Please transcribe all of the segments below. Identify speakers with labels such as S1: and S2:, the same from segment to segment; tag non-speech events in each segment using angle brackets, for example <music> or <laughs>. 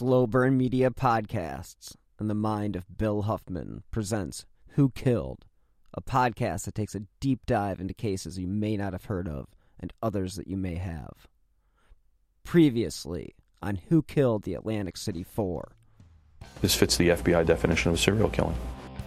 S1: Slow Burn Media Podcasts and the mind of Bill Huffman presents Who Killed, a podcast that takes a deep dive into cases you may not have heard of and others that you may have. Previously on Who Killed the Atlantic City Four.
S2: This fits the FBI definition of a serial killing.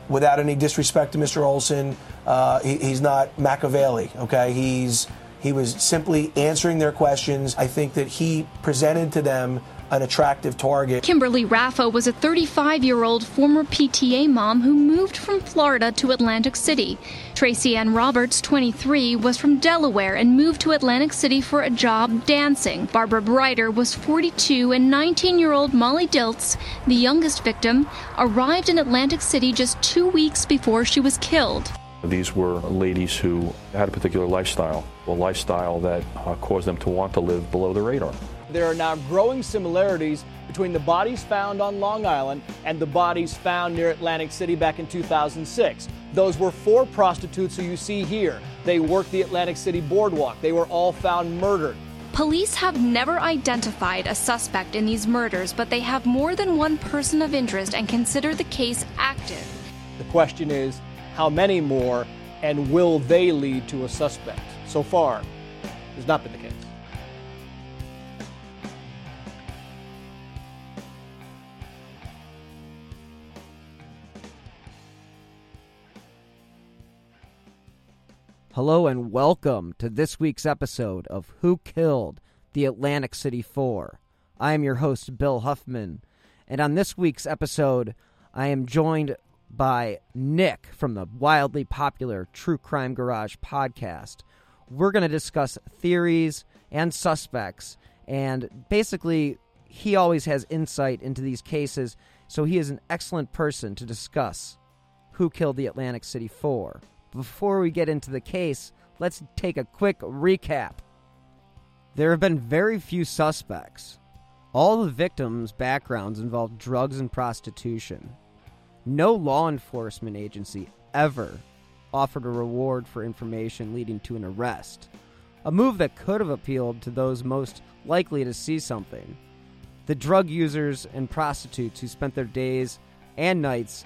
S3: Without any disrespect to Mr. Olson, uh, he, he's not Machiavelli. Okay, he's he was simply answering their questions. I think that he presented to them an attractive target.
S4: Kimberly Raffo was a 35 year old former PTA mom who moved from Florida to Atlantic City. Tracy Ann Roberts, 23, was from Delaware and moved to Atlantic City for a job dancing. Barbara Breidor was 42, and 19 year old Molly Dilts, the youngest victim, arrived in Atlantic City just two weeks before she was killed.
S2: These were ladies who had a particular lifestyle, a lifestyle that uh, caused them to want to live below the radar.
S5: There are now growing similarities between the bodies found on Long Island and the bodies found near Atlantic City back in 2006. Those were four prostitutes who you see here. They worked the Atlantic City boardwalk. They were all found murdered.
S4: Police have never identified a suspect in these murders, but they have more than one person of interest and consider the case active.
S5: The question is how many more and will they lead to a suspect? So far, has not been the
S1: Hello and welcome to this week's episode of Who Killed the Atlantic City Four. I am your host, Bill Huffman, and on this week's episode, I am joined by Nick from the wildly popular True Crime Garage podcast. We're going to discuss theories and suspects, and basically, he always has insight into these cases, so he is an excellent person to discuss who killed the Atlantic City Four. Before we get into the case, let's take a quick recap. There have been very few suspects. All the victims' backgrounds involved drugs and prostitution. No law enforcement agency ever offered a reward for information leading to an arrest, a move that could have appealed to those most likely to see something the drug users and prostitutes who spent their days and nights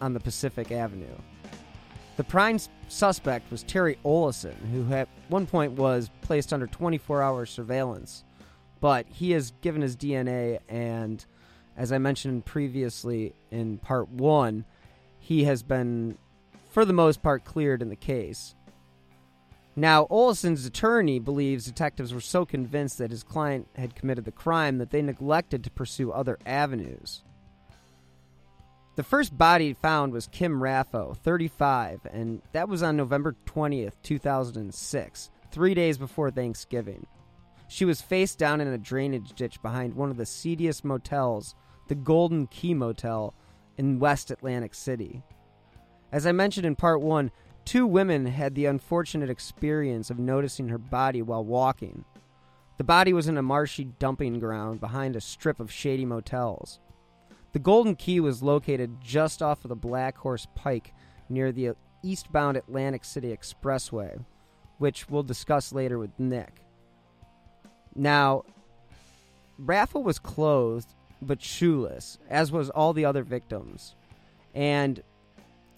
S1: on the Pacific Avenue. The prime suspect was Terry Oleson, who at one point was placed under 24 hour surveillance, but he has given his DNA and as I mentioned previously in part one, he has been, for the most part, cleared in the case. Now, Oleson's attorney believes detectives were so convinced that his client had committed the crime that they neglected to pursue other avenues. The first body found was Kim Raffo, 35, and that was on November 20th, 2006, three days before Thanksgiving. She was face down in a drainage ditch behind one of the seediest motels the Golden Key Motel in West Atlantic City. As I mentioned in part one, two women had the unfortunate experience of noticing her body while walking. The body was in a marshy dumping ground behind a strip of shady motels. The Golden Key was located just off of the Black Horse Pike near the eastbound Atlantic City Expressway, which we'll discuss later with Nick. Now, Raffo was clothed but shoeless, as was all the other victims. And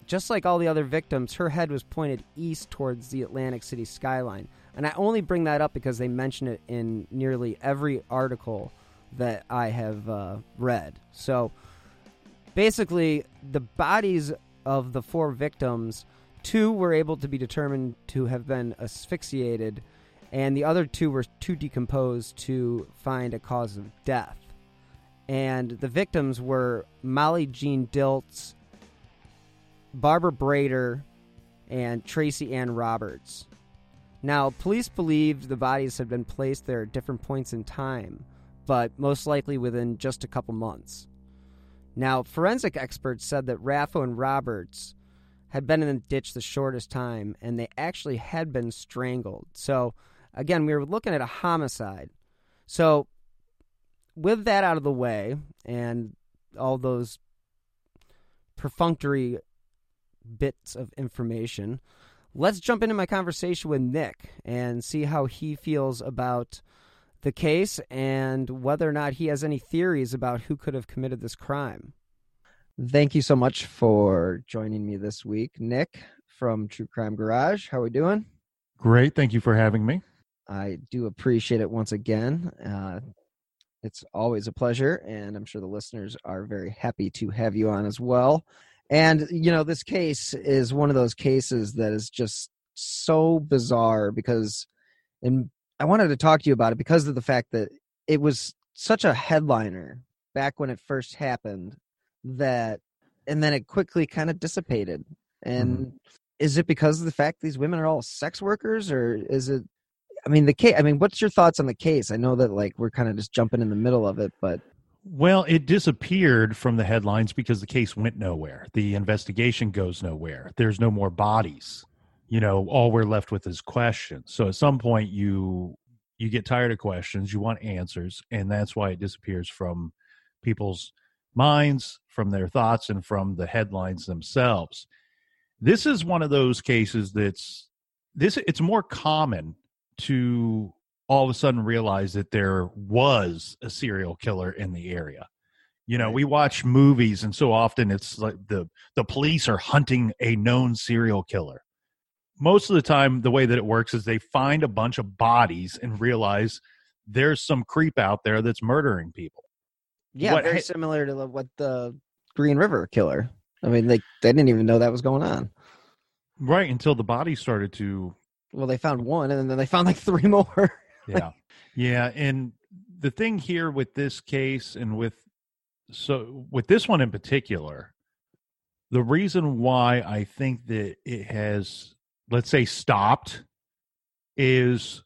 S1: just like all the other victims, her head was pointed east towards the Atlantic City skyline. And I only bring that up because they mention it in nearly every article that I have uh, read. So basically, the bodies of the four victims, two were able to be determined to have been asphyxiated, and the other two were too decomposed to find a cause of death and the victims were Molly Jean Dilts, Barbara Breidor, and Tracy Ann Roberts. Now, police believed the bodies had been placed there at different points in time, but most likely within just a couple months. Now, forensic experts said that Raffo and Roberts had been in the ditch the shortest time, and they actually had been strangled. So, again, we were looking at a homicide. So, with that out of the way and all those perfunctory bits of information, let's jump into my conversation with Nick and see how he feels about the case and whether or not he has any theories about who could have committed this crime. Thank you so much for joining me this week, Nick from True Crime Garage. How are we doing?
S6: Great. Thank you for having me.
S1: I do appreciate it once again. Uh, it's always a pleasure, and I'm sure the listeners are very happy to have you on as well. And, you know, this case is one of those cases that is just so bizarre because, and I wanted to talk to you about it because of the fact that it was such a headliner back when it first happened that, and then it quickly kind of dissipated. And mm-hmm. is it because of the fact these women are all sex workers, or is it? I mean, the case. I mean, what's your thoughts on the case? I know that like we're kind of just jumping in the middle of it, but
S6: well, it disappeared from the headlines because the case went nowhere. The investigation goes nowhere. There's no more bodies. You know, all we're left with is questions. So at some point you you get tired of questions, you want answers, and that's why it disappears from people's minds, from their thoughts and from the headlines themselves. This is one of those cases that's this it's more common to all of a sudden realize that there was a serial killer in the area. You know, we watch movies and so often it's like the the police are hunting a known serial killer. Most of the time the way that it works is they find a bunch of bodies and realize there's some creep out there that's murdering people.
S1: Yeah, what, very similar to what the Green River killer. I mean, they they didn't even know that was going on.
S6: Right until the bodies started to.
S1: Well, they found one, and then they found like <laughs> three more
S6: yeah yeah and the thing here with this case and with so with this one in particular the reason why i think that it has let's say stopped is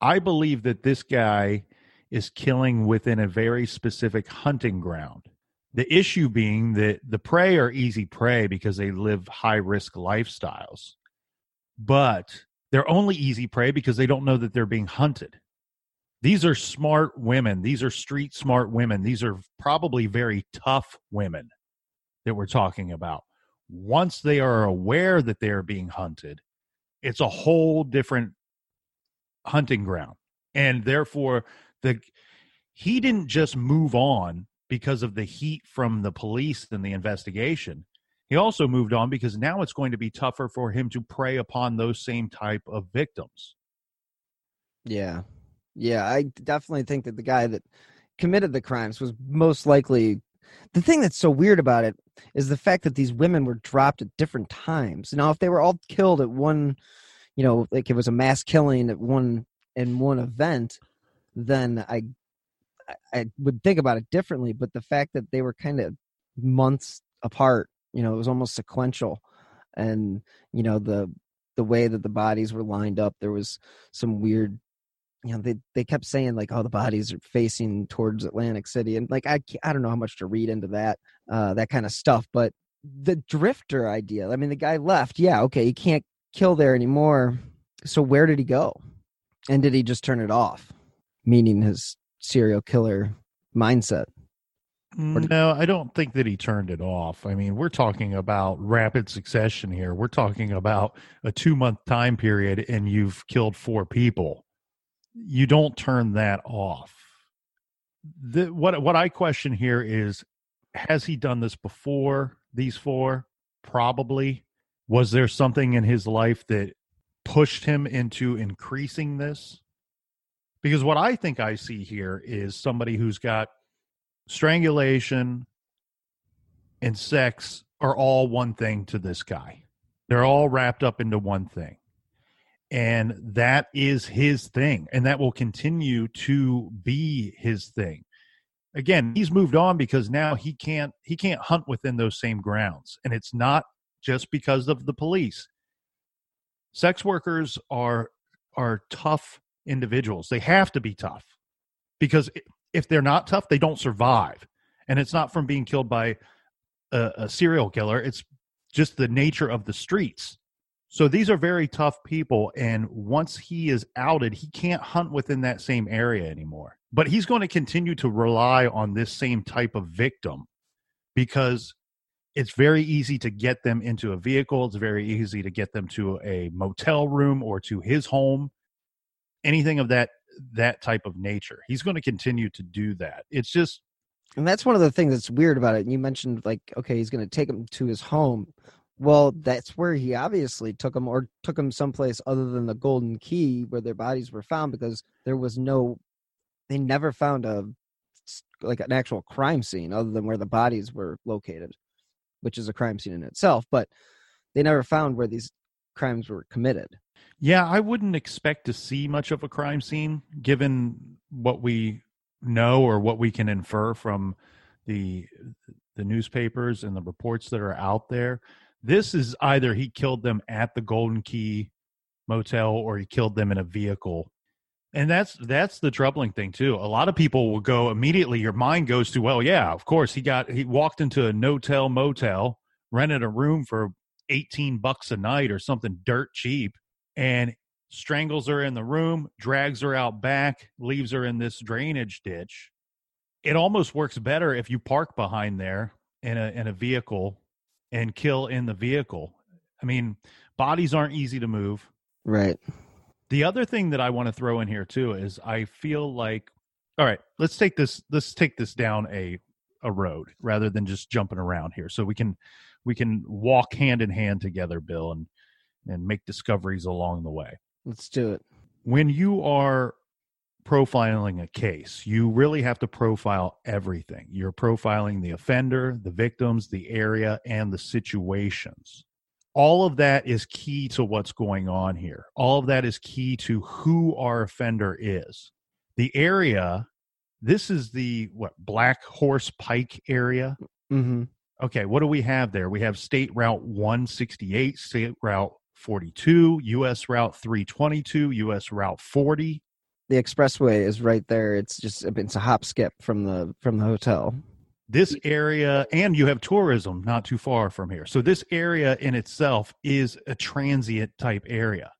S6: i believe that this guy is killing within a very specific hunting ground the issue being that the prey are easy prey because they live high risk lifestyles but they're only easy prey because they don't know that they're being hunted. These are smart women. These are street smart women. These are probably very tough women that we're talking about. Once they are aware that they are being hunted, it's a whole different hunting ground. And therefore, the he didn't just move on because of the heat from the police and the investigation. He also moved on because now it's going to be tougher for him to prey upon those same type of victims.
S1: Yeah. Yeah, I definitely think that the guy that committed the crimes was most likely the thing that's so weird about it is the fact that these women were dropped at different times. Now, if they were all killed at one, you know, like it was a mass killing at one in one event, then I I would think about it differently. But the fact that they were kind of months apart you know it was almost sequential and you know the the way that the bodies were lined up there was some weird you know they they kept saying like oh the bodies are facing towards atlantic city and like i i don't know how much to read into that uh that kind of stuff but the drifter idea i mean the guy left yeah okay he can't kill there anymore so where did he go and did he just turn it off meaning his serial killer mindset
S6: no, I don't think that he turned it off. I mean, we're talking about rapid succession here. We're talking about a two month time period and you've killed four people. You don't turn that off. The, what what I question here is has he done this before these four? Probably. Was there something in his life that pushed him into increasing this? Because what I think I see here is somebody who's got strangulation and sex are all one thing to this guy. They're all wrapped up into one thing. And that is his thing. And that will continue to be his thing. Again, he's moved on because now he can't he can't hunt within those same grounds. And it's not just because of the police. Sex workers are are tough individuals. They have to be tough because if they're not tough, they don't survive. And it's not from being killed by a, a serial killer, it's just the nature of the streets. So these are very tough people. And once he is outed, he can't hunt within that same area anymore. But he's going to continue to rely on this same type of victim because it's very easy to get them into a vehicle. It's very easy to get them to a motel room or to his home. Anything of that that type of nature. He's going to continue to do that. It's just
S1: and that's one of the things that's weird about it. And You mentioned like, okay, he's going to take him to his home. Well, that's where he obviously took him, or took him someplace other than the Golden Key, where their bodies were found, because there was no, they never found a like an actual crime scene other than where the bodies were located, which is a crime scene in itself. But they never found where these crimes were committed.
S6: Yeah, I wouldn't expect to see much of a crime scene given what we know or what we can infer from the the newspapers and the reports that are out there. This is either he killed them at the Golden Key motel or he killed them in a vehicle. And that's that's the troubling thing too. A lot of people will go immediately your mind goes to, well, yeah, of course he got he walked into a no-tell motel, rented a room for 18 bucks a night or something dirt cheap and strangles her in the room, drags her out back, leaves her in this drainage ditch. It almost works better if you park behind there in a in a vehicle and kill in the vehicle. I mean, bodies aren't easy to move.
S1: Right.
S6: The other thing that I want to throw in here too is I feel like all right, let's take this let's take this down a a road rather than just jumping around here. So we can we can walk hand in hand together, Bill, and and make discoveries along the way.
S1: Let's do it.
S6: When you are profiling a case, you really have to profile everything. You're profiling the offender, the victims, the area, and the situations. All of that is key to what's going on here. All of that is key to who our offender is. The area, this is the what Black Horse Pike area.
S1: Mm-hmm.
S6: Okay, what do we have there? We have State Route 168, State Route 42, US Route 322, US Route 40.
S1: The expressway is right there. It's just it's a hop skip from the from the hotel.
S6: This area and you have tourism not too far from here. So this area in itself is a transient type area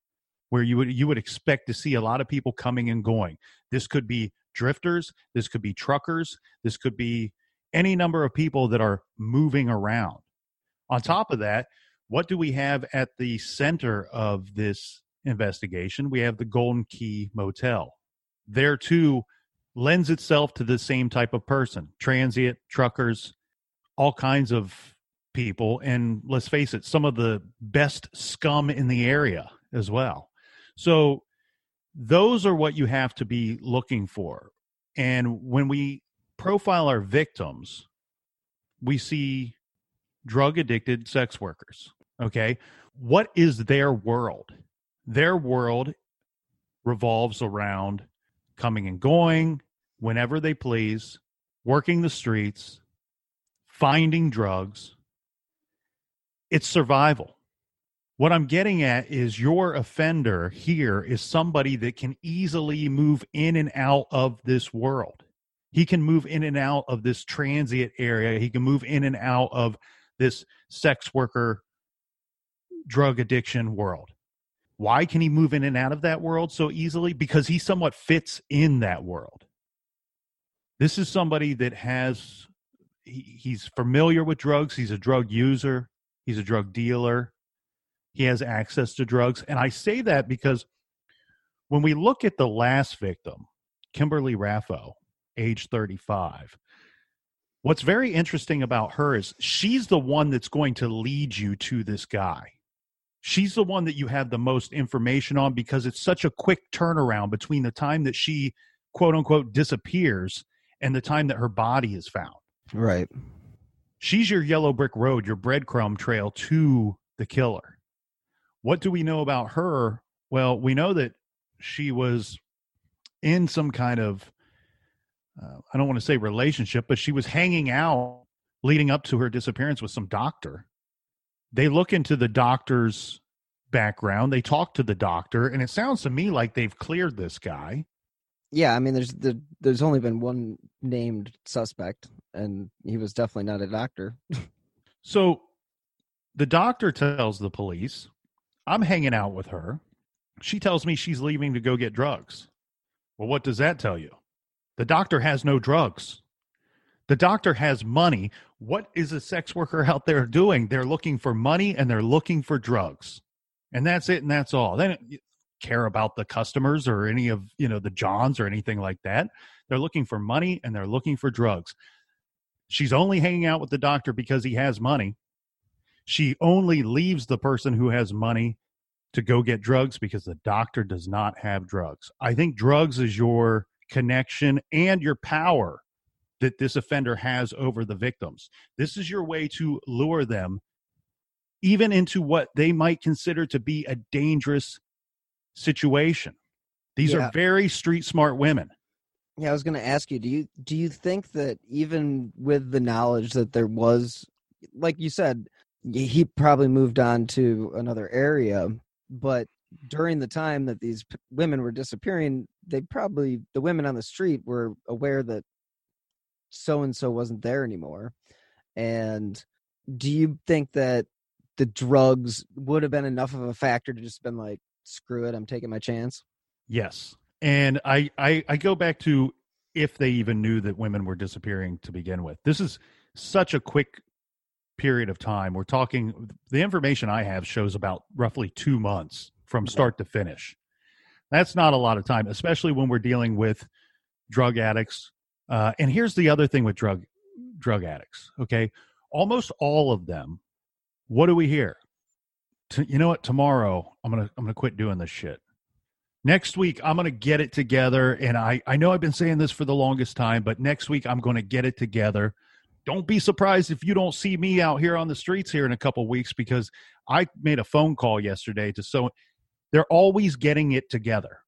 S6: where you would you would expect to see a lot of people coming and going. This could be drifters, this could be truckers, this could be any number of people that are moving around. On top of that, what do we have at the center of this investigation? We have the Golden Key Motel. There too lends itself to the same type of person transient, truckers, all kinds of people. And let's face it, some of the best scum in the area as well. So those are what you have to be looking for. And when we profile our victims, we see drug addicted sex workers. Okay. What is their world? Their world revolves around coming and going whenever they please, working the streets, finding drugs. It's survival. What I'm getting at is your offender here is somebody that can easily move in and out of this world. He can move in and out of this transient area. He can move in and out of this sex worker drug addiction world. Why can he move in and out of that world so easily? Because he somewhat fits in that world. This is somebody that has, he, he's familiar with drugs. He's a drug user, he's a drug dealer, he has access to drugs. And I say that because when we look at the last victim, Kimberly Raffo, age 35, what's very interesting about her is she's the one that's going to lead you to this guy she's the one that you have the most information on because it's such a quick turnaround between the time that she quote unquote disappears and the time that her body is found.
S1: Right.
S6: She's your yellow brick road, your breadcrumb trail to the killer. What do we know about her? Well, we know that she was in some kind of, uh, I don't want to say relationship, but she was hanging out leading up to her disappearance with some doctor they look into the doctor's background they talk to the doctor and it sounds to me like they've cleared this guy.
S1: Yeah i mean there's the, there's only been one named suspect and he was definitely not a doctor. <laughs>
S6: So the doctor tells the police i'm hanging out with her. She tells me she's leaving to go get drugs. Well what does that tell you? The doctor has no drugs the doctor has money. What is a sex worker out there doing? They're looking for money and they're looking for drugs. And that's it and that's all. They don't care about the customers or any of you know the johns or anything like that they're looking for money and they're looking for drugs she's only hanging out with the doctor because he has money she only leaves the person who has money to go get drugs because the doctor does not have drugs i think drugs is your connection and your power that this offender has over the victims this is your way to lure them even into what they might consider to be a dangerous situation. These yeah. are very street smart women.
S1: Yeah, I was going to ask you, do you do you think that even with the knowledge that there was like you said, he probably moved on to another area, but during the time that these p- women were disappearing, they probably the women on the street were aware that so and so wasn't there anymore. And do you think that the drugs would have been enough of a factor to just been like, screw it, I'm taking my chance?
S6: Yes. And I, I, I go back to if they even knew that women were disappearing to begin with. This is such a quick period of time. We're talking, the information I have shows about roughly two months from start to finish. That's not a lot of time, especially when we're dealing with drug addicts. Uh, and here's the other thing with drug drug addicts. Okay, almost all of them what do we hear? T- you know what? Tomorrow I'm gonna I'm gonna quit doing this shit. Next week I'm gonna get it together, and I I know I've been saying this for the longest time, but next week I'm gonna get it together. Don't be surprised if you don't see me out here on the streets here in a couple weeks because I made a phone call yesterday to so they're always getting it together.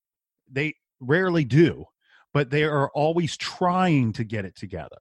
S6: They rarely do, but they are always trying to get it together.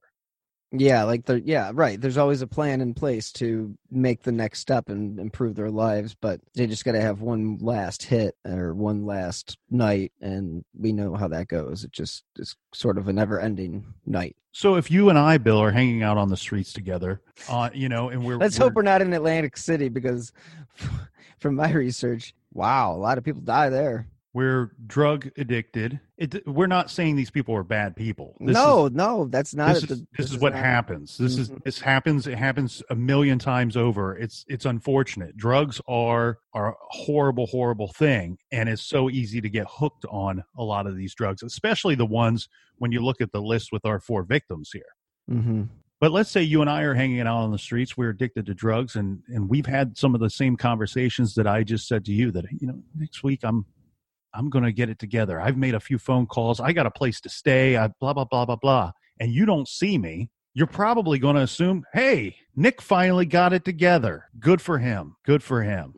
S1: Yeah, like the yeah, right. There's always a plan in place to make the next step and improve their lives, but they just got to have one last hit or one last night, and we know how that goes. It just is sort of a never-ending night.
S6: So if you and I, Bill, are hanging out on the streets together, uh, you know, and we're
S1: let's
S6: we're,
S1: hope we're not in Atlantic City because, <laughs> from my research, wow, a lot of people die there
S6: we're drug addicted. It, we're not saying these people are bad people.
S1: This no, is, no, that's not.
S6: This, is, this, this is, what not, happens. This mm-hmm. is this happens. It happens a million times over. It's it's unfortunate. Drugs are are a horrible, horrible thing, and it's so easy to get hooked on a lot of these drugs, especially the ones when you look at the list with our four victims here.
S1: Mm-hmm.
S6: But let's say you and I are hanging out on the streets. We're addicted to drugs, and and we've had some of the same conversations that I just said to you. That you know, next week I'm I'm going to get it together. I've made a few phone calls. I got a place to stay. I blah, blah, blah, blah, blah. And you don't see me. You're probably going to assume, hey, Nick finally got it together. Good for him. Good for him.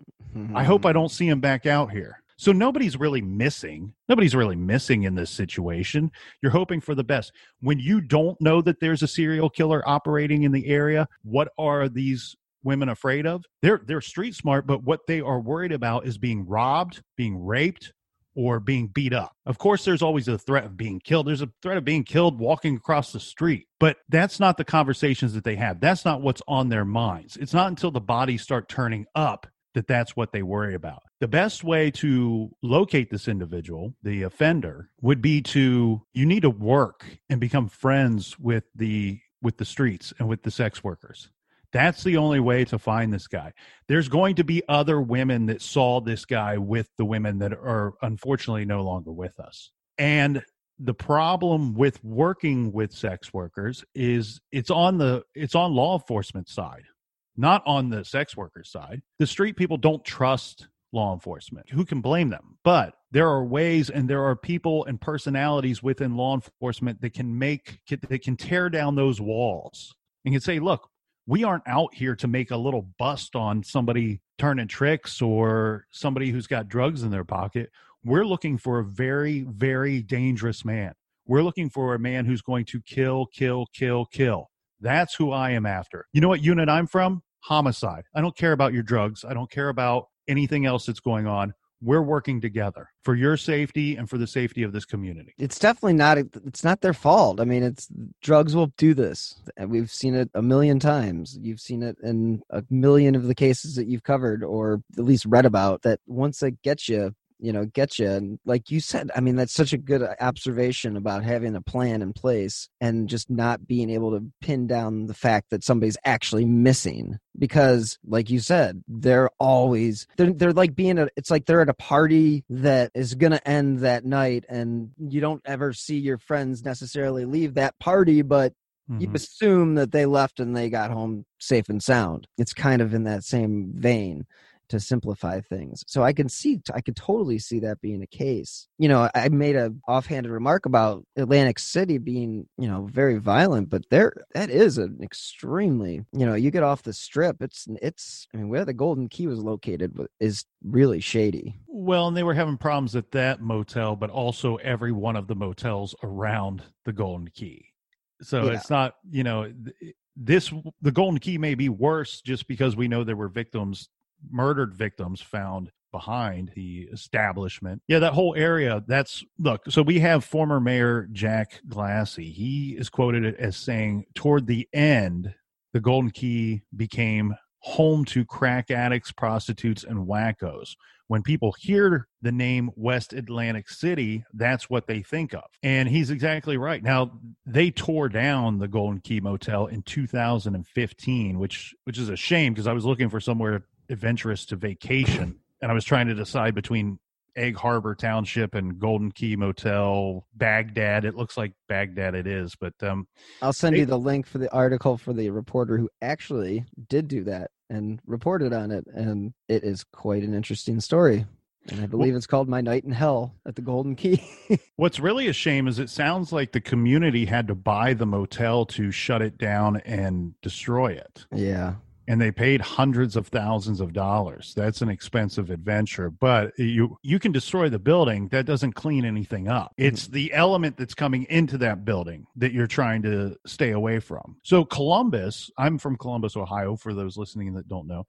S6: I hope I mm-hmm. don't see him back out here. So nobody's really missing. Nobody's really missing in this situation. You're hoping for the best. When you don't know that there's a serial killer operating in the area, what are these women afraid of? They're they're street smart, but what they are worried about is being robbed, being raped, or being beat up. Of course, there's always a threat of being killed. There's a threat of being killed walking across the street, but that's not the conversations that they have. That's not what's on their minds. It's not until the bodies start turning up that that's what they worry about. The best way to locate this individual, the offender, would be to you need to work and become friends with the with the streets and with the sex workers. That's the only way to find this guy. There's going to be other women that saw this guy with the women that are unfortunately no longer with us. And the problem with working with sex workers is it's on the it's on law enforcement side, not on the sex worker side. The street people don't trust law enforcement. Who can blame them? But there are ways and there are people and personalities within law enforcement that can make that can tear down those walls and can say, look, we aren't out here to make a little bust on somebody turning tricks or somebody who's got drugs in their pocket. We're looking for a very, very dangerous man. We're looking for a man who's going to kill, kill, kill, kill. That's who I am after. You know what unit I'm from? Homicide. I don't care about your drugs. I don't care about anything else that's going on we're working together for your safety and for the safety of this community.
S1: It's definitely not it's not their fault. I mean, it's drugs will do this. We've seen it a million times. You've seen it in a million of the cases that you've covered or at least read about that once it gets you you know get you and like you said i mean that's such a good observation about having a plan in place and just not being able to pin down the fact that somebody's actually missing because like you said they're always they're, they're like being a it's like they're at a party that is going to end that night and you don't ever see your friends necessarily leave that party but you
S6: Mhm.
S1: assume that they left and they got home safe and sound. It's kind of in that same vein to simplify things. So I can see, I could totally see that being a case. You know, I made a offhanded remark about Atlantic City being, you know, very violent, but there, that is an extremely, you know, you get off the strip, it's, it's, I mean, where the Golden Key was located is really shady.
S6: Well, and they were having problems at that motel, but also every one of the motels around the Golden Key. So
S1: Yeah.
S6: it's not, you know, th- this the Golden Key may be worse just because we know there were victims, murdered victims found behind the establishment. Yeah, that whole area, that's look, so we have former mayor Jack Glassy. He is quoted as saying toward the end the Golden Key became home to crack addicts, prostitutes, and wackos. When people hear the name West Atlantic City, that's what they think of. And he's exactly right. Now, they tore down the Golden Key Motel in 2015, which which is a shame because I was looking for somewhere adventurous to vacation and I was trying to decide between Egg Harbor Township and Golden Key Motel, Baghdad. It looks like Baghdad it is, but um
S1: I'll send
S6: They-
S1: you the link for the article for the reporter who actually did do that and reported on it, and it is quite an interesting story. And I believe it's called "My Night in Hell" at the Golden Key. <laughs>
S6: What's really a shame is it sounds like the community had to buy the motel to shut it down and destroy it.
S1: yeah,
S6: And they paid hundreds of thousands of dollars. That's an expensive adventure, but you you can destroy the building, that doesn't clean anything up. Mm-hmm. It's the element that's coming into that building that you're trying to stay away from. So Columbus, I'm from Columbus, Ohio for those listening that don't know.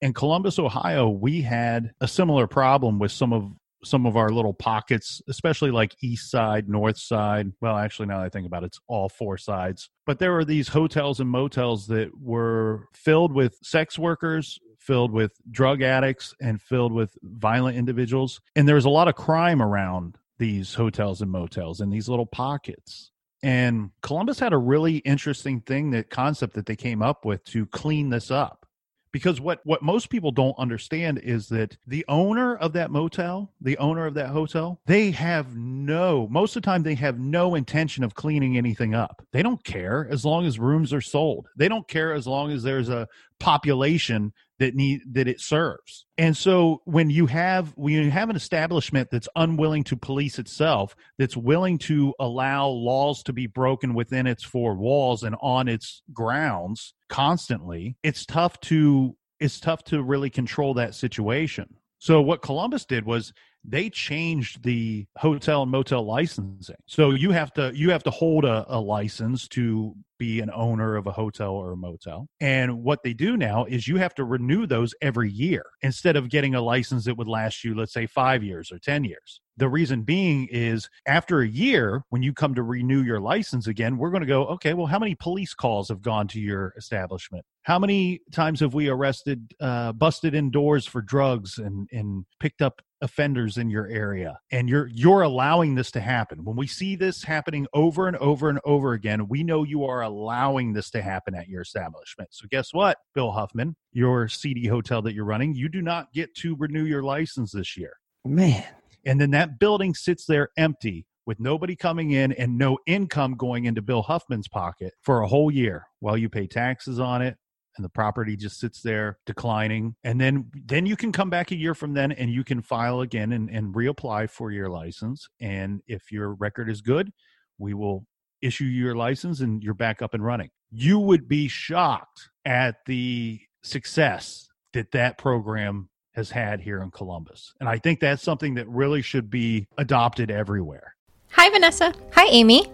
S6: In Columbus, Ohio, we had a similar problem with some of some of our little pockets, especially like east side, north side. Well, actually, now I think about it, it's all four sides. But there were these hotels and motels that were filled with sex workers, filled with drug addicts, and filled with violent individuals. And there was a lot of crime around these hotels and motels in these little pockets. And Columbus had a really interesting thing, that concept that they came up with to clean this up because what what most people don't understand is that the owner of that motel the owner of that hotel they have no most of the time they have no intention of cleaning anything up. They don't care as long as rooms are sold. They don't care as long as there's a population that need that it serves. And so when you have when you have an establishment that's unwilling to police itself that's willing to allow laws to be broken within its four walls and on its grounds constantly it's tough to it's tough to really control that situation. So what columbus did was they changed the hotel and motel licensing. So you have to you have to hold a, a license to be an owner of a hotel or a motel. And what they do now is you have to renew those every year instead of getting a license that would last you let's say five years or ten years the reason being is after a year, when you come to renew your license again, we're going to go, okay, well, how many police calls have gone to your establishment? How many times have we arrested, uh, busted indoors for drugs and, and picked up offenders in your area? And you're, you're allowing this to happen. When we see this happening over and over and over again, we know you are allowing this to happen at your establishment. So guess what, Bill Huffman, your seedy hotel that you're running, you do not get to renew your license this year
S1: man.
S6: And then that building sits there empty with nobody coming in and no income going into Bill Huffman's pocket for a whole year while you pay taxes on it and the property just sits there declining. And then then you can come back a year from then and you can file again and, and reapply for your license. And if your record is good we will issue you your license and you're back up and running. You would be shocked at the success that that program has had here in Columbus. And I think that's something that really should be adopted everywhere.
S7: Hi, Vanessa.
S8: Hi, Amy.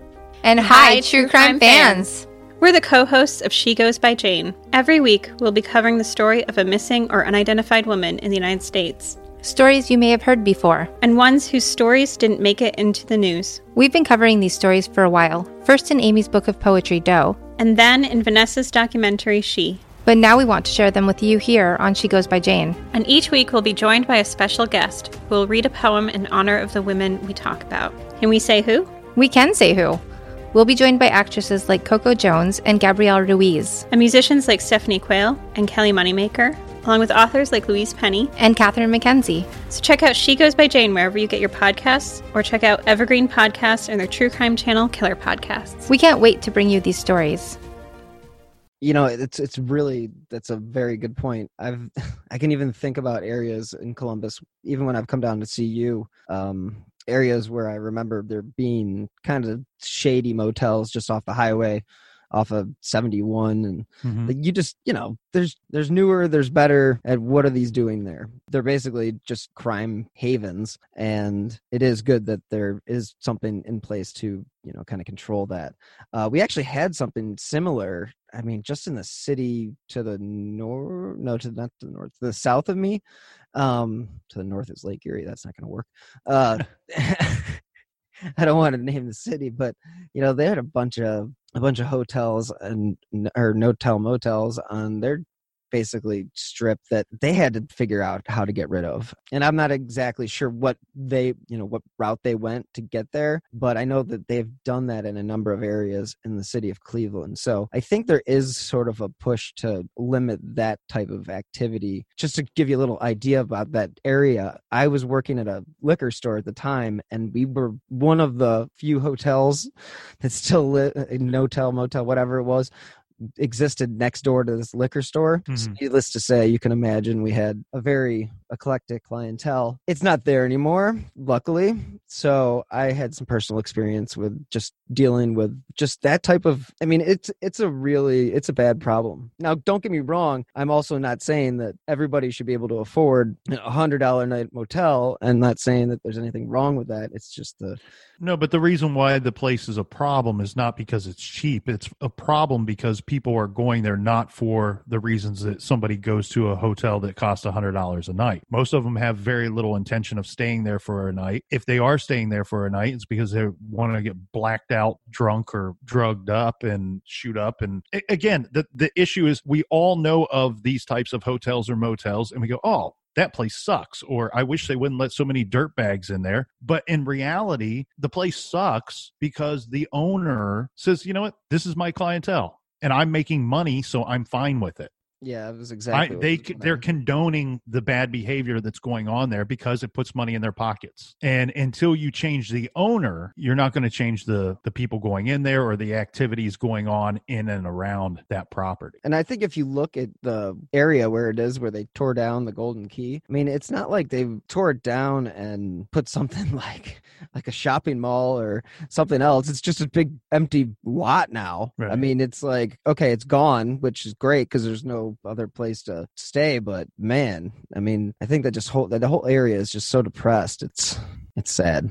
S8: And
S7: Hi,
S8: hi,
S7: true
S8: true
S7: crime
S8: crime fans.
S7: We're the co hosts of She Goes by Jane. Every week, we'll be covering the story of a missing or unidentified woman in the United States,
S8: Stories you may have heard before.
S7: and ones whose stories didn't make it into the news.
S8: We've been covering these stories for a while, first in Amy's book of poetry, Doe,
S7: And then in Vanessa's documentary, She.
S8: But now we want to share them with you here on She Goes by Jane.
S7: And each week we'll be joined by a special guest who will read a poem in honor of the women we talk about. Can we say who?
S8: We can say who. We'll be joined by actresses like Coco Jones and Gabrielle Ruiz,
S7: And musicians like Stephanie Quayle and Kelly Moneymaker, along with authors like Louise Penny.
S8: and Catherine McKenzie.
S7: So check out She Goes by Jane wherever you get your podcasts, or check out Evergreen Podcasts and their true crime channel, Killer Podcasts.
S8: We can't wait to bring you these stories.
S1: You know it's it's really that's a very good point. I've <laughs> i can even think about areas in columbus even when i've come down to see you um areas where i remember there being kind of shady motels just off the highway off of 71 and
S6: Mhm.
S1: like, you just you know there's there's newer there's better and what are these doing there? They're basically just crime havens and it is good that there is something in place to you know kind of control that. Uh, we actually had something similar i mean just in the city to the north no to not to the north to the south of me. Um to the north is lake erie that's not going to work. Uh <laughs> I don't want to name the city, but you know they had a bunch of a bunch of hotels and or no-tell motels on their basically strip that they had to figure out how to get rid of. And I'm not exactly sure what they, you know, what route they went to get there, but I know that they've done that in a number of areas in the city of Cleveland. So I think there is sort of a push to limit that type of activity. Just to give you a little idea about that area, I was working at a liquor store at the time and we were one of the few hotels <laughs> that still lit uh, no-tell motel whatever it was existed next door to this liquor store. So
S6: Mhm.
S1: needless to say, you can imagine we had a very eclectic clientele. It's not there anymore, luckily. So I had some personal experience with just dealing with just that type of I mean, it's it's a really it's a bad problem. Now, don't get me wrong, I'm also not saying that everybody should be able to afford a hundred dollar night motel and not saying that there's anything wrong with that. It's just the
S6: No, but the reason why the place is a problem is not because it's cheap. It's a problem because people are going there not for the reasons that somebody goes to a hotel that costs $100 a night. Most of them have very little intention of staying there for a night. If they are staying there for a night, it's because they want to get blacked out, drunk, or drugged up and shoot up. And again, the, the issue is we all know of these types of hotels or motels, and we go, oh, that place sucks or i wish they wouldn't let so many dirt bags in there. But in reality the place sucks because the owner says you know what? This is my clientele and i'm making money so i'm fine with it
S1: yeah, it was
S6: I,
S1: exactly what
S6: they
S1: was
S6: they're condoning the bad behavior that's going on there because it puts money in their pockets. And until you change the owner, you're not going to change the the people going in there or the activities going on in and around that property.
S1: And I think if you look at the area where it is, where they tore down the Golden Key, I mean, it's not like they tore it down and put something <laughs> like like a shopping mall or something else. It's just a big empty lot now. I mean, it's like okay, it's gone, which is great because there's no other place to stay. But man, I mean, I think that just whole that the whole area is just so depressed. It's it's sad.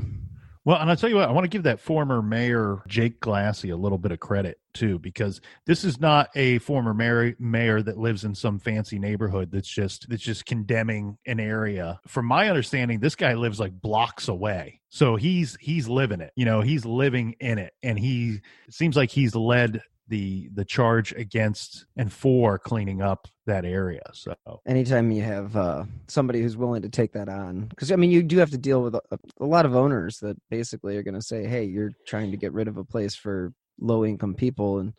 S6: Well, and I'll tell you what, I want to give that former mayor, Jake Glassy, a little bit of credit too, because this is not a former mayor, mayor that lives in some fancy neighborhood that's just that's just condemning an area. From my understanding, this guy lives like blocks away. So he's he's living it. You know, he's living in it. And he it seems like he's led the the charge against and for cleaning up that area. So
S1: anytime you have uh, somebody who's willing to take that on because i mean you do have to deal with a, a lot of owners that basically are going to say hey you're trying to get rid of a place for low income people and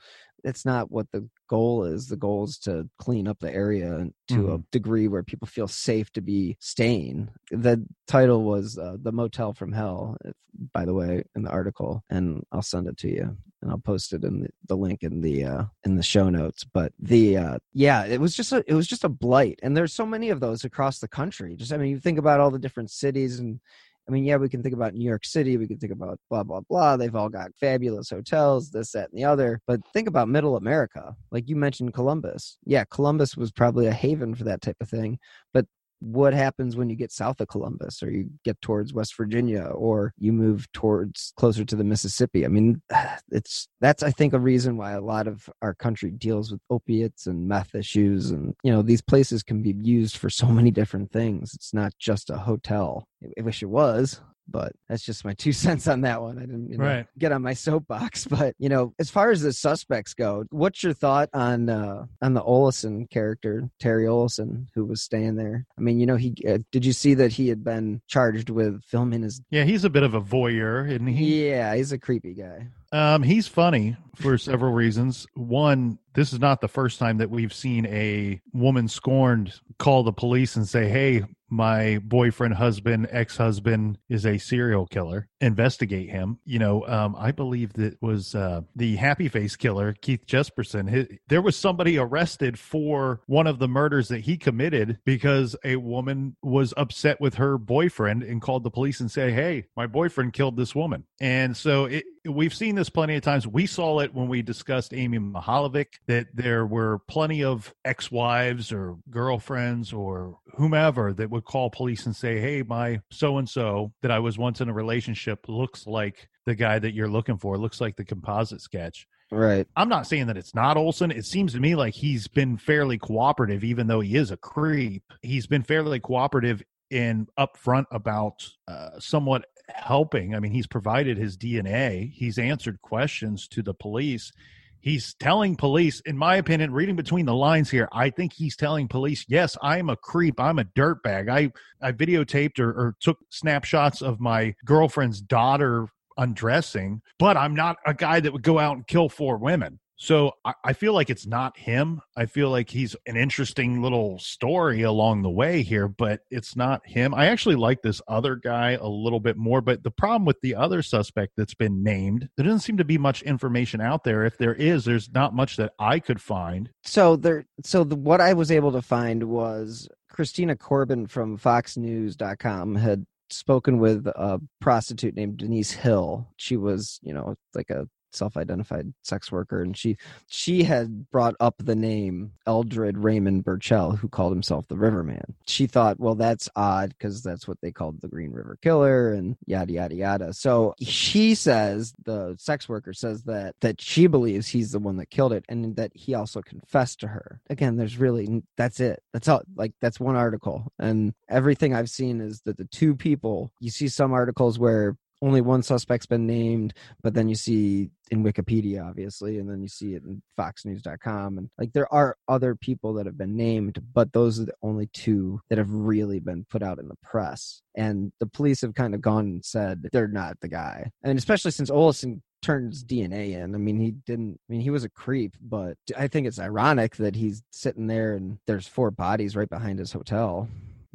S1: it's not what the goal is the goal is to clean up the area to a degree where people feel safe to be staying the title was uh, the motel from hell if, by the way in the article and i'll send it to you and I'll post it in the, the link in the uh, in the show notes. But the uh, yeah, it was just a it was just a blight, and there's so many of those across the country. Just I mean, you think about all the different cities, and I mean, yeah, we can think about New York City, we can think about blah blah blah. They've all got fabulous hotels, this that and the other. But think about Middle America, like you mentioned Columbus. Yeah, Columbus was probably a haven for that type of thing, but what happens when you get south of Columbus or you get towards West Virginia or you move towards closer to the Mississippi? I mean, <sighs> it's that's I think a reason why a lot of our country deals with opiates and meth issues and you know, these places can be used for so many different things. It's not just a hotel. I wish it was, but that's just my <laughs> two cents on that one. I didn't you know,
S6: Right.
S1: get on my soapbox, <laughs> but you know, as far as the suspects go, what's your thought on uh, on the Olson character, Terry Olson, who was staying there? I mean, you know, he uh, did you see that he had been charged with filming his?
S6: Yeah, he's a bit of a voyeur, isn't he?
S1: Yeah, he's a creepy guy.
S6: Um, he's funny for several reasons. One, this is not the first time that we've seen a woman scorned call the police and say, "Hey, my boyfriend, husband, ex-husband is a serial killer. Investigate him." You know, um, I believe that was uh, the Happy Face killer, Keith Jesperson. Hi there was somebody arrested for one of the murders that he committed because a woman was upset with her boyfriend and called the police and said, "Hey, my boyfriend killed this woman." And so it, we've seen this plenty of times. We saw it when we discussed Amy Mihaljevic that there were plenty of ex-wives or girlfriends or whomever that would call police and say, "Hey, my so and so that I was once in a relationship looks like the guy that you're looking for. Looks like the composite sketch."
S1: Right.
S6: I'm not saying that it's not Oleson. It seems to me like he's been fairly cooperative, even though he is a creep. He's been fairly cooperative and upfront about uh, somewhat helping. I mean, he's provided his DNA, he's answered questions to the police. He's telling police, in my opinion, reading between the lines here, I think he's telling police, yes, I'm a creep. I'm a dirtbag. I, I videotaped or, or took snapshots of my girlfriend's daughter undressing, but I'm not a guy that would go out and kill four women. So I, I feel like it's not him. I feel like he's an interesting little story along the way here, but it's not him. I actually like this other guy a little bit more, but the problem with the other suspect that's been named, there doesn't seem to be much information out there. If there is, there's not much that I could find.
S1: So there. So the, what I was able to find was Cristina Corbin from FoxNews.com had spoken with a prostitute named Denise Hill. She was, you know, like a self-identified sex worker and she she had brought up the name Eldred Raymond Burchell who called himself the Riverman. She thought, well that's odd because that's what they called the Green River Killer and yada yada yada. So she says the sex worker says that that she believes he's the one that killed it and that he also confessed to her. Again, there's really that's it. That's all like that's one article and everything I've seen is that the two people you see some articles where only one suspect's been named, but then you see in Wikipedia, obviously, and then you see it in FoxNews.com. And like there are other people that have been named, but those are the only two that have really been put out in the press. And the police have kind of gone and said they're not the guy. And especially since Oleson turns DNA in. I mean, he didn't, I mean, he was a creep, but I think it's ironic that he's sitting there and there's four bodies right behind his hotel.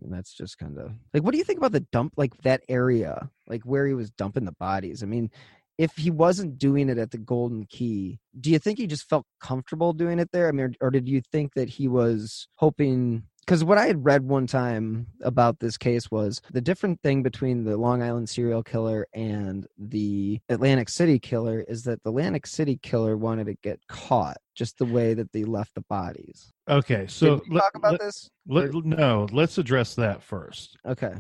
S1: And that's just kind of like, what do you think about the dump, like that area, like where he was dumping the bodies? I mean, if he wasn't doing it at the Golden Key, do you think he just felt comfortable doing it there? I mean, or, or did you think that he was hoping? Because what I had read one time about this case was the different thing between the Long Island serial killer and the Atlantic City killer is that the Atlantic City killer wanted to get caught just the way that they left the bodies.
S6: Okay, so
S1: talk about this?
S6: let- no, let's address that first.
S1: Okay.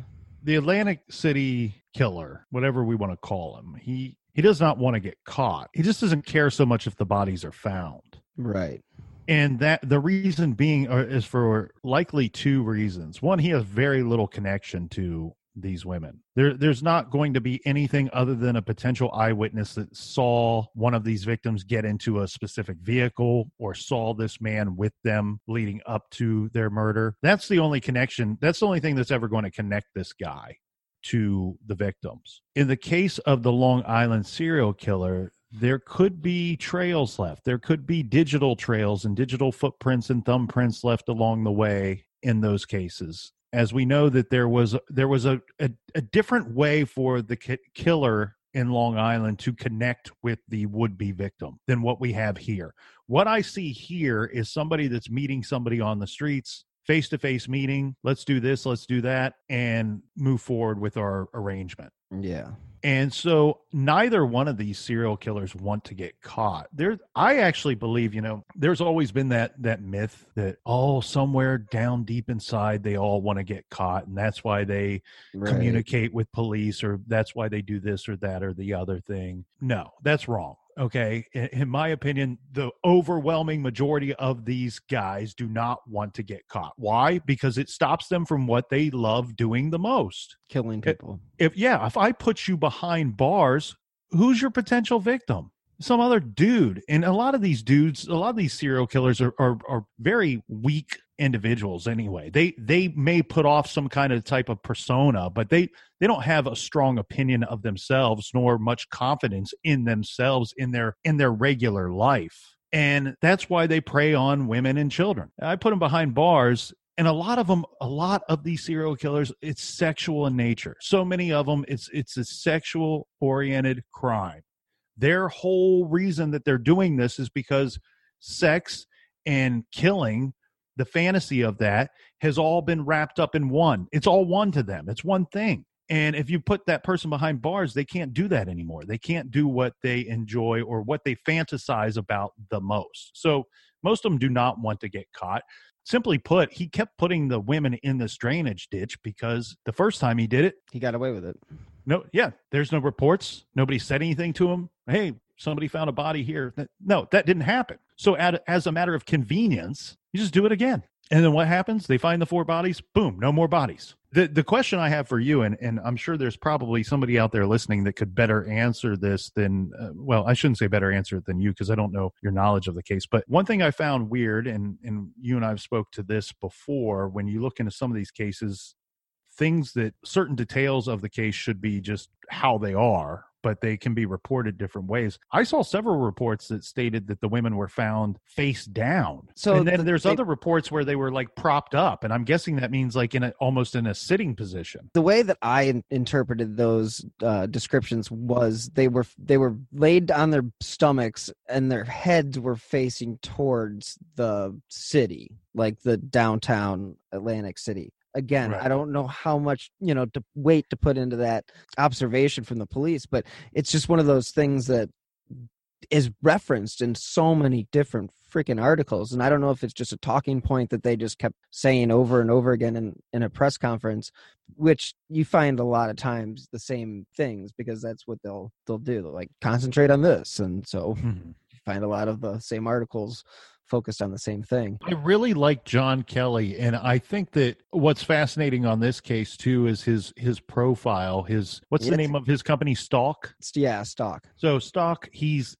S6: the Atlantic City killer, whatever we want to call him, he he does not want to get caught. He just doesn't care so much if the bodies are found.
S1: Right.
S6: And that the reason being uh, is for likely two reasons. One, he has very little connection to these women. There, there's not going to be anything other than a potential eyewitness that saw one of these victims get into a specific vehicle or saw this man with them leading up to their murder. That's the only connection. That's the only thing that's ever going to connect this guy to the victims. In the case of the Long Island serial killer, there could be trails left. There could be digital trails and digital footprints and thumbprints left along the way in those cases. As we know that there was there was a, a, a different way for the ki- killer in Long Island to connect with the would be victim than what we have here. What I see here is somebody that's meeting somebody on the streets, face to face meeting. Let's do this, let's do that, and move forward with our arrangement.
S1: Yeah.
S6: And so neither one of these serial killers want to get caught. There I actually believe, you know, there's always been that that myth that oh somewhere down deep inside they all want to get caught and that's why they
S1: Right.
S6: communicate with police or that's why they do this or that or the other thing. No, that's wrong. Okay, in, in my opinion, the overwhelming majority of these guys do not want to get caught. Why? Because it stops them from what they love doing the most.
S1: Killing people.
S6: If yeah, if I put you behind bars, who's your potential victim? Some other dude. And a lot of these dudes, a lot of these serial killers are are, are very weak individuals anyway. They they may put off some kind of type of persona, but they they don't have a strong opinion of themselves nor much confidence in themselves in their in their regular life. And that's why they prey on women and children. I put them behind bars and a lot of them a lot of these serial killers it's sexual in nature so many of them it's it's a sexual oriented crime their whole reason that they're doing this is because sex and killing the fantasy of that has all been wrapped up in one it's all one to them it's one thing and if you put that person behind bars they can't do that anymore they can't do what they enjoy or what they fantasize about the most so most of them do not want to get caught simply put, he kept putting the women in this drainage ditch because the first time he did it,
S1: He got away with it.
S6: no, yeah, there's no reports. Nobody said anything to him. Hey, somebody found a body here. No, that didn't happen. So, as a matter of convenience, you just do it again. And then what happens? They find the four bodies. Boom, no more bodies. The the question I have for you, and and I'm sure there's probably somebody out there listening that could better answer this than, uh, well, I shouldn't say better answer it than you because I don't know your knowledge of the case. But one thing I found weird, and and you and I have spoke to this before, when you look into some of these cases, things that certain details of the case should be just how they are but they can be reported different ways. I saw several reports that stated that the women were found face down.
S1: So
S6: and then
S1: the-
S6: there's
S1: they-
S6: other reports where they were like propped up and i'm guessing that means like in a almost in a sitting position.
S1: The way that I in- interpreted those uh, descriptions was they were they were laid on their stomachs and their heads were facing towards the city, like the downtown Atlantic City. Again,
S6: Right.
S1: I don't know how much you know to wait to put into that observation from the police, but it's just one of those things that is referenced in so many different freaking articles and i don't know if it's just a talking point that they just kept saying over and over again in, in a press conference which you find a lot of times the same things because that's what they'll they'll do they'll like concentrate on this and so hmm. you find a lot of the same articles focused on the same thing
S6: I really like John Kelly, and I think that what's fascinating on this case too is his his profile. His what's the name of his company?
S1: Stock. yeah stock
S6: So Stock, he's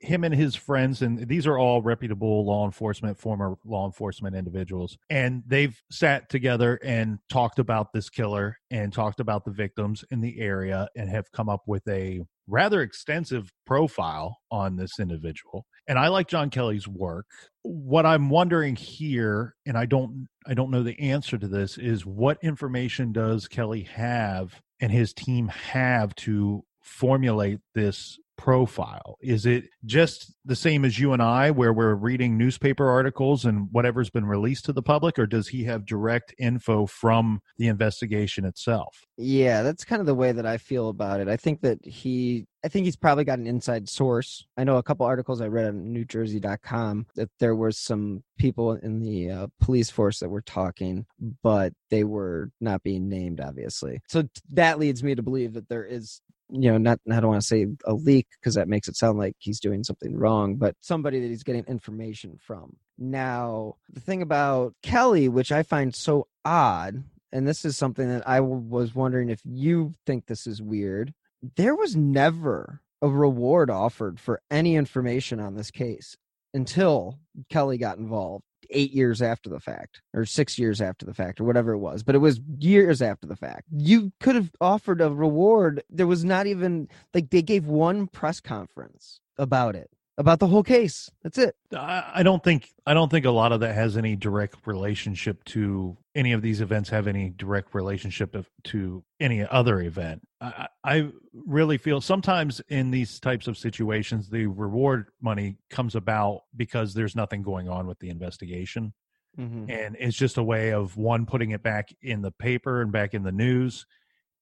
S6: him and his friends, and these are all reputable law enforcement, former law enforcement individuals, and they've sat together and talked about this killer and talked about the victims in the area and have come up with a rather extensive profile on this individual. And I like John Kelly's work. What I'm wondering here, and I don't I don't know the answer to this, is what information does Kelly have and his team have to formulate this profile? Is it just the same as you and I, where we're reading newspaper articles and whatever's been released to the public, or does he have direct info from the investigation itself?
S1: Yeah, that's kind of the way that I feel about it. I think that he I think he's probably got an inside source. I know a couple articles I read on newjersey.com that there were some people in the uh, police force that were talking, but they were not being named obviously. So that leads me to believe that there is you know not I don't want to say a leak because that makes it sound like he's doing something wrong, but somebody that he's getting information from. Now, the thing about Kelly, which I find so odd, and this is something that I was wondering if you think this is weird. There was never a reward offered for any information on this case until Kelly got involved eight years after the fact, or six years after the fact, or whatever it was. But it was years after the fact. You could have offered a reward. There was not even, like, they gave one press conference about it, about the whole case. That's it.
S6: I don't think I don't think a lot of that has any direct relationship to any of these events have any direct relationship to any other event. I, I I really feel sometimes in these types of situations, the reward money comes about because there's nothing going on with the investigation,
S1: Mm-hmm.
S6: and it's just a way of one putting it back in the paper and back in the news,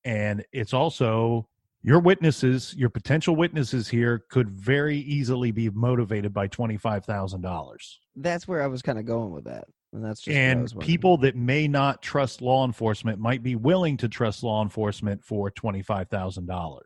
S6: and it's also Your witnesses, your potential witnesses here could very easily be motivated by $25,000.
S1: That's where I was kind of going with that. And that's just
S6: and people that may not trust law enforcement might be willing to trust law enforcement for $25,000.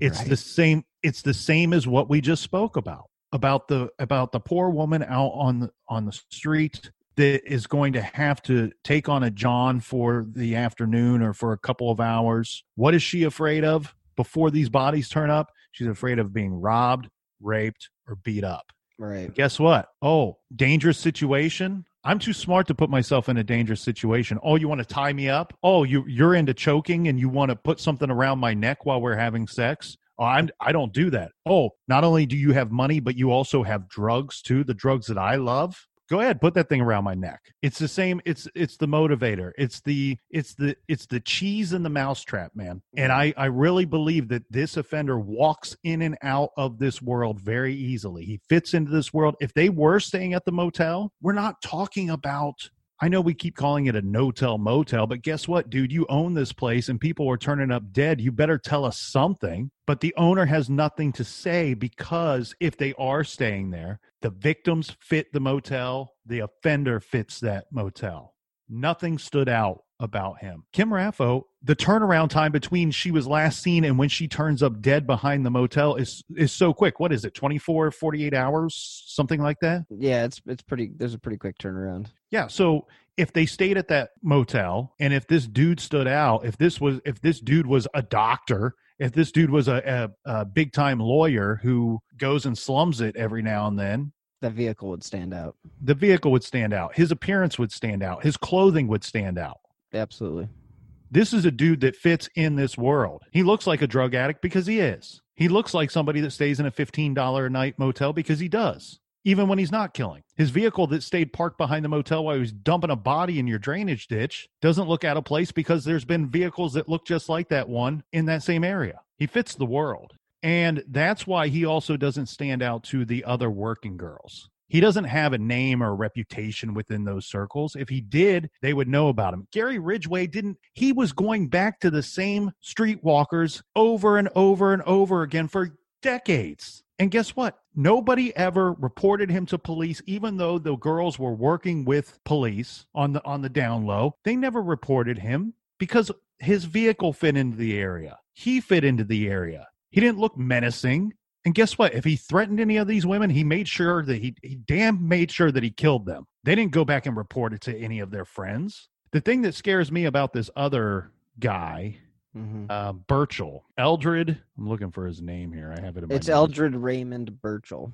S6: It's
S1: Right.
S6: the same it's the same as what we just spoke about about the about the poor woman out on the on the street that is going to have to take on a John for the afternoon or for a couple of hours. What is she afraid of before these bodies turn up? She's afraid of being robbed, raped, or beat up.
S1: right.
S6: Guess what? Oh, dangerous situation. I'm too smart to put myself in a dangerous situation. Oh, you want to tie me up? Oh, you you're into choking and you want to put something around my neck while we're having sex? Oh, I'm I don't do that. Oh, not only do you have money, but you also have drugs too, the drugs that I love. Go ahead, put that thing around my neck. It's the same. It's it's the motivator. It's the it's the it's the cheese in the mousetrap, man. And mm-hmm. I I really believe that this offender walks in and out of this world very easily. He fits into this world. If they were staying at the motel, we're not talking about I know we keep calling it a no-tell motel, but guess what, dude? You own this place and people are turning up dead. You better tell us something. But the owner has nothing to say because if they are staying there, the victims fit the motel, the offender fits that motel. Nothing stood out about him. Kim Raffo, the turnaround time between she was last seen and when she turns up dead behind the motel is is so quick. What is it? 24 48 hours, something like that?
S1: Yeah, it's it's pretty. There's a pretty quick turnaround.
S6: Yeah. So if they stayed at that motel and if this dude stood out, if this was if this dude was a doctor, if this dude was a, a, a big time lawyer who goes and slums it every now and then,
S1: The vehicle would stand out.
S6: the vehicle would stand out. His appearance would stand out. His clothing would stand out.
S1: Absolutely.
S6: This is a dude that fits in this world. He looks like a drug addict because he is. He looks like somebody that stays in a $15 a night motel because he does, even when he's not killing. His vehicle that stayed parked behind the motel while he was dumping a body in your drainage ditch doesn't look out of place because there's been vehicles that look just like that one in that same area. He fits the world. And that's why he also doesn't stand out to the other working girls. He doesn't have a name or a reputation within those circles. If he did, they would know about him. Gary Ridgway didn't, he was going back to the same streetwalkers over and over and over again for decades. And guess what? Nobody ever reported him to police, even though the girls were working with police on the on the down low. They never reported him because his vehicle fit into the area. He fit into the area. He didn't look menacing. And guess what? If he threatened any of these women, he made sure that he, he damn made sure that he killed them. They didn't go back and report it to any of their friends. The thing that scares me about this other guy,
S1: hmm
S6: uh, Birchall, Eldred, I'm looking for his name here. I have it
S1: It's. Eldred Raymond Birchall.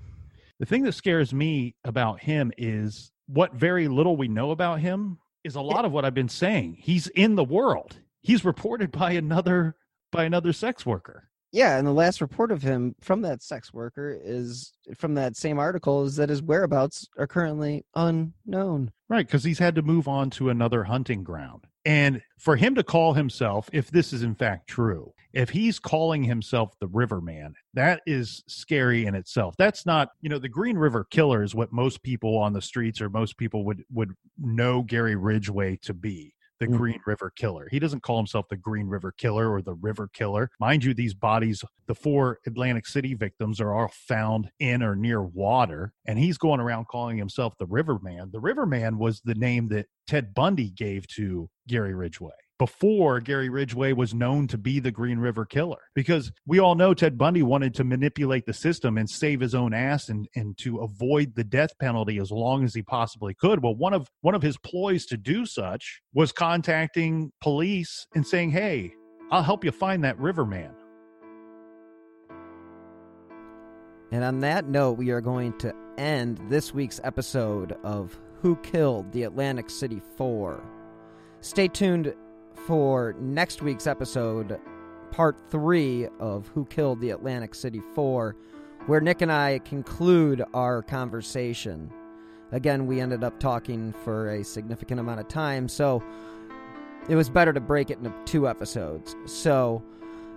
S6: The thing that scares me about him is what very little we know about him is a lot of what I've been saying. He's in the world. He's reported by another by another sex worker.
S1: Yeah, and the last report of him from that sex worker is from that same article is that his whereabouts are currently unknown.
S6: Right, because he's had to move on to another hunting ground. And for him to call himself, if this is in fact true, if he's calling himself the Riverman, that is scary in itself. That's not, you know, the Green River Killer is what most people on the streets or most people would would know Gary Ridgway to be. The
S1: Mhm.
S6: Green River Killer. He doesn't call himself the Green River Killer or the River Killer. Mind you, these bodies, the four Atlantic City victims, are all found in or near water. And he's going around calling himself the Riverman. The Riverman was the name that Ted Bundy gave to Gary Ridgway before Gary Ridgway was known to be the Green River Killer. Because we all know Ted Bundy wanted to manipulate the system and save his own ass and, and to avoid the death penalty as long as he possibly could. Well, one of one of his ploys to do such was contacting police and saying, Hey, I'll help you find that Riverman.
S1: And on that note, we are going to end this week's episode of Who Killed the Atlantic City 4. Stay tuned for next week's episode, part 3 of Who Killed the Atlantic City 4, where Nic and I conclude our conversation. Again, we ended up talking for a significant amount of time, so it was better to break it into two episodes. So,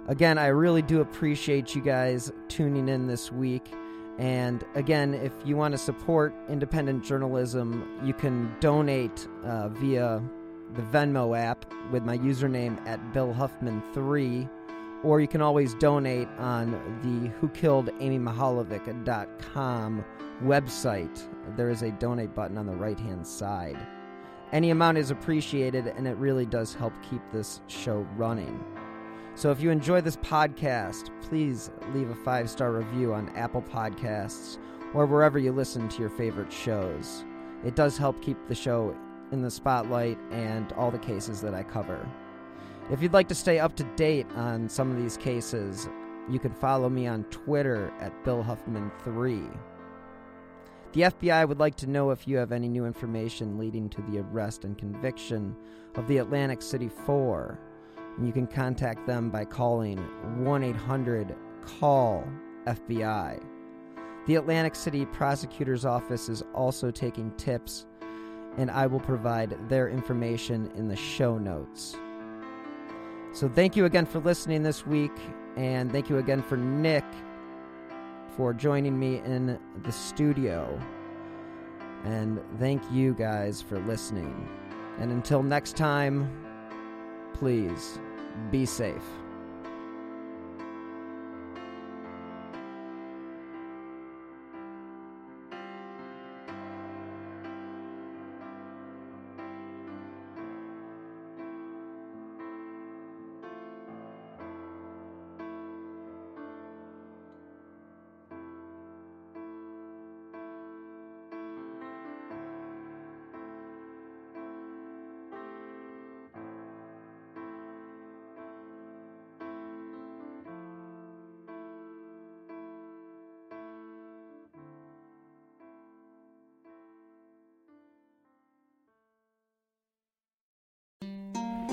S1: again, I really do appreciate you guys tuning in this week. And again, if you want to support independent journalism, you can donate uh, via the Venmo app with my username at Bill Huffman3, or you can always donate on the Who Killed Amy Mihaljevic.com website. There is a donate button on the right hand side. Any amount is appreciated, and it really does help keep this show running. So if you enjoy this podcast, please leave a five star review on Apple Podcasts or wherever you listen to your favorite shows. It does help keep the show in the spotlight and all the cases that I cover. If you'd like to stay up to date on some of these cases, you can follow me on Twitter at Bill Huffman3. The FBI would like to know if you have any new information leading to the arrest and conviction of the Atlantic City Four. And you can contact them by calling 1 800 CALL FBI. The Atlantic City Prosecutor's Office is also taking tips, and I will provide their information in the show notes. So, thank you again for listening this week, and thank you again for Nic for joining me in the studio. And thank you guys for listening. And until next time, please be safe.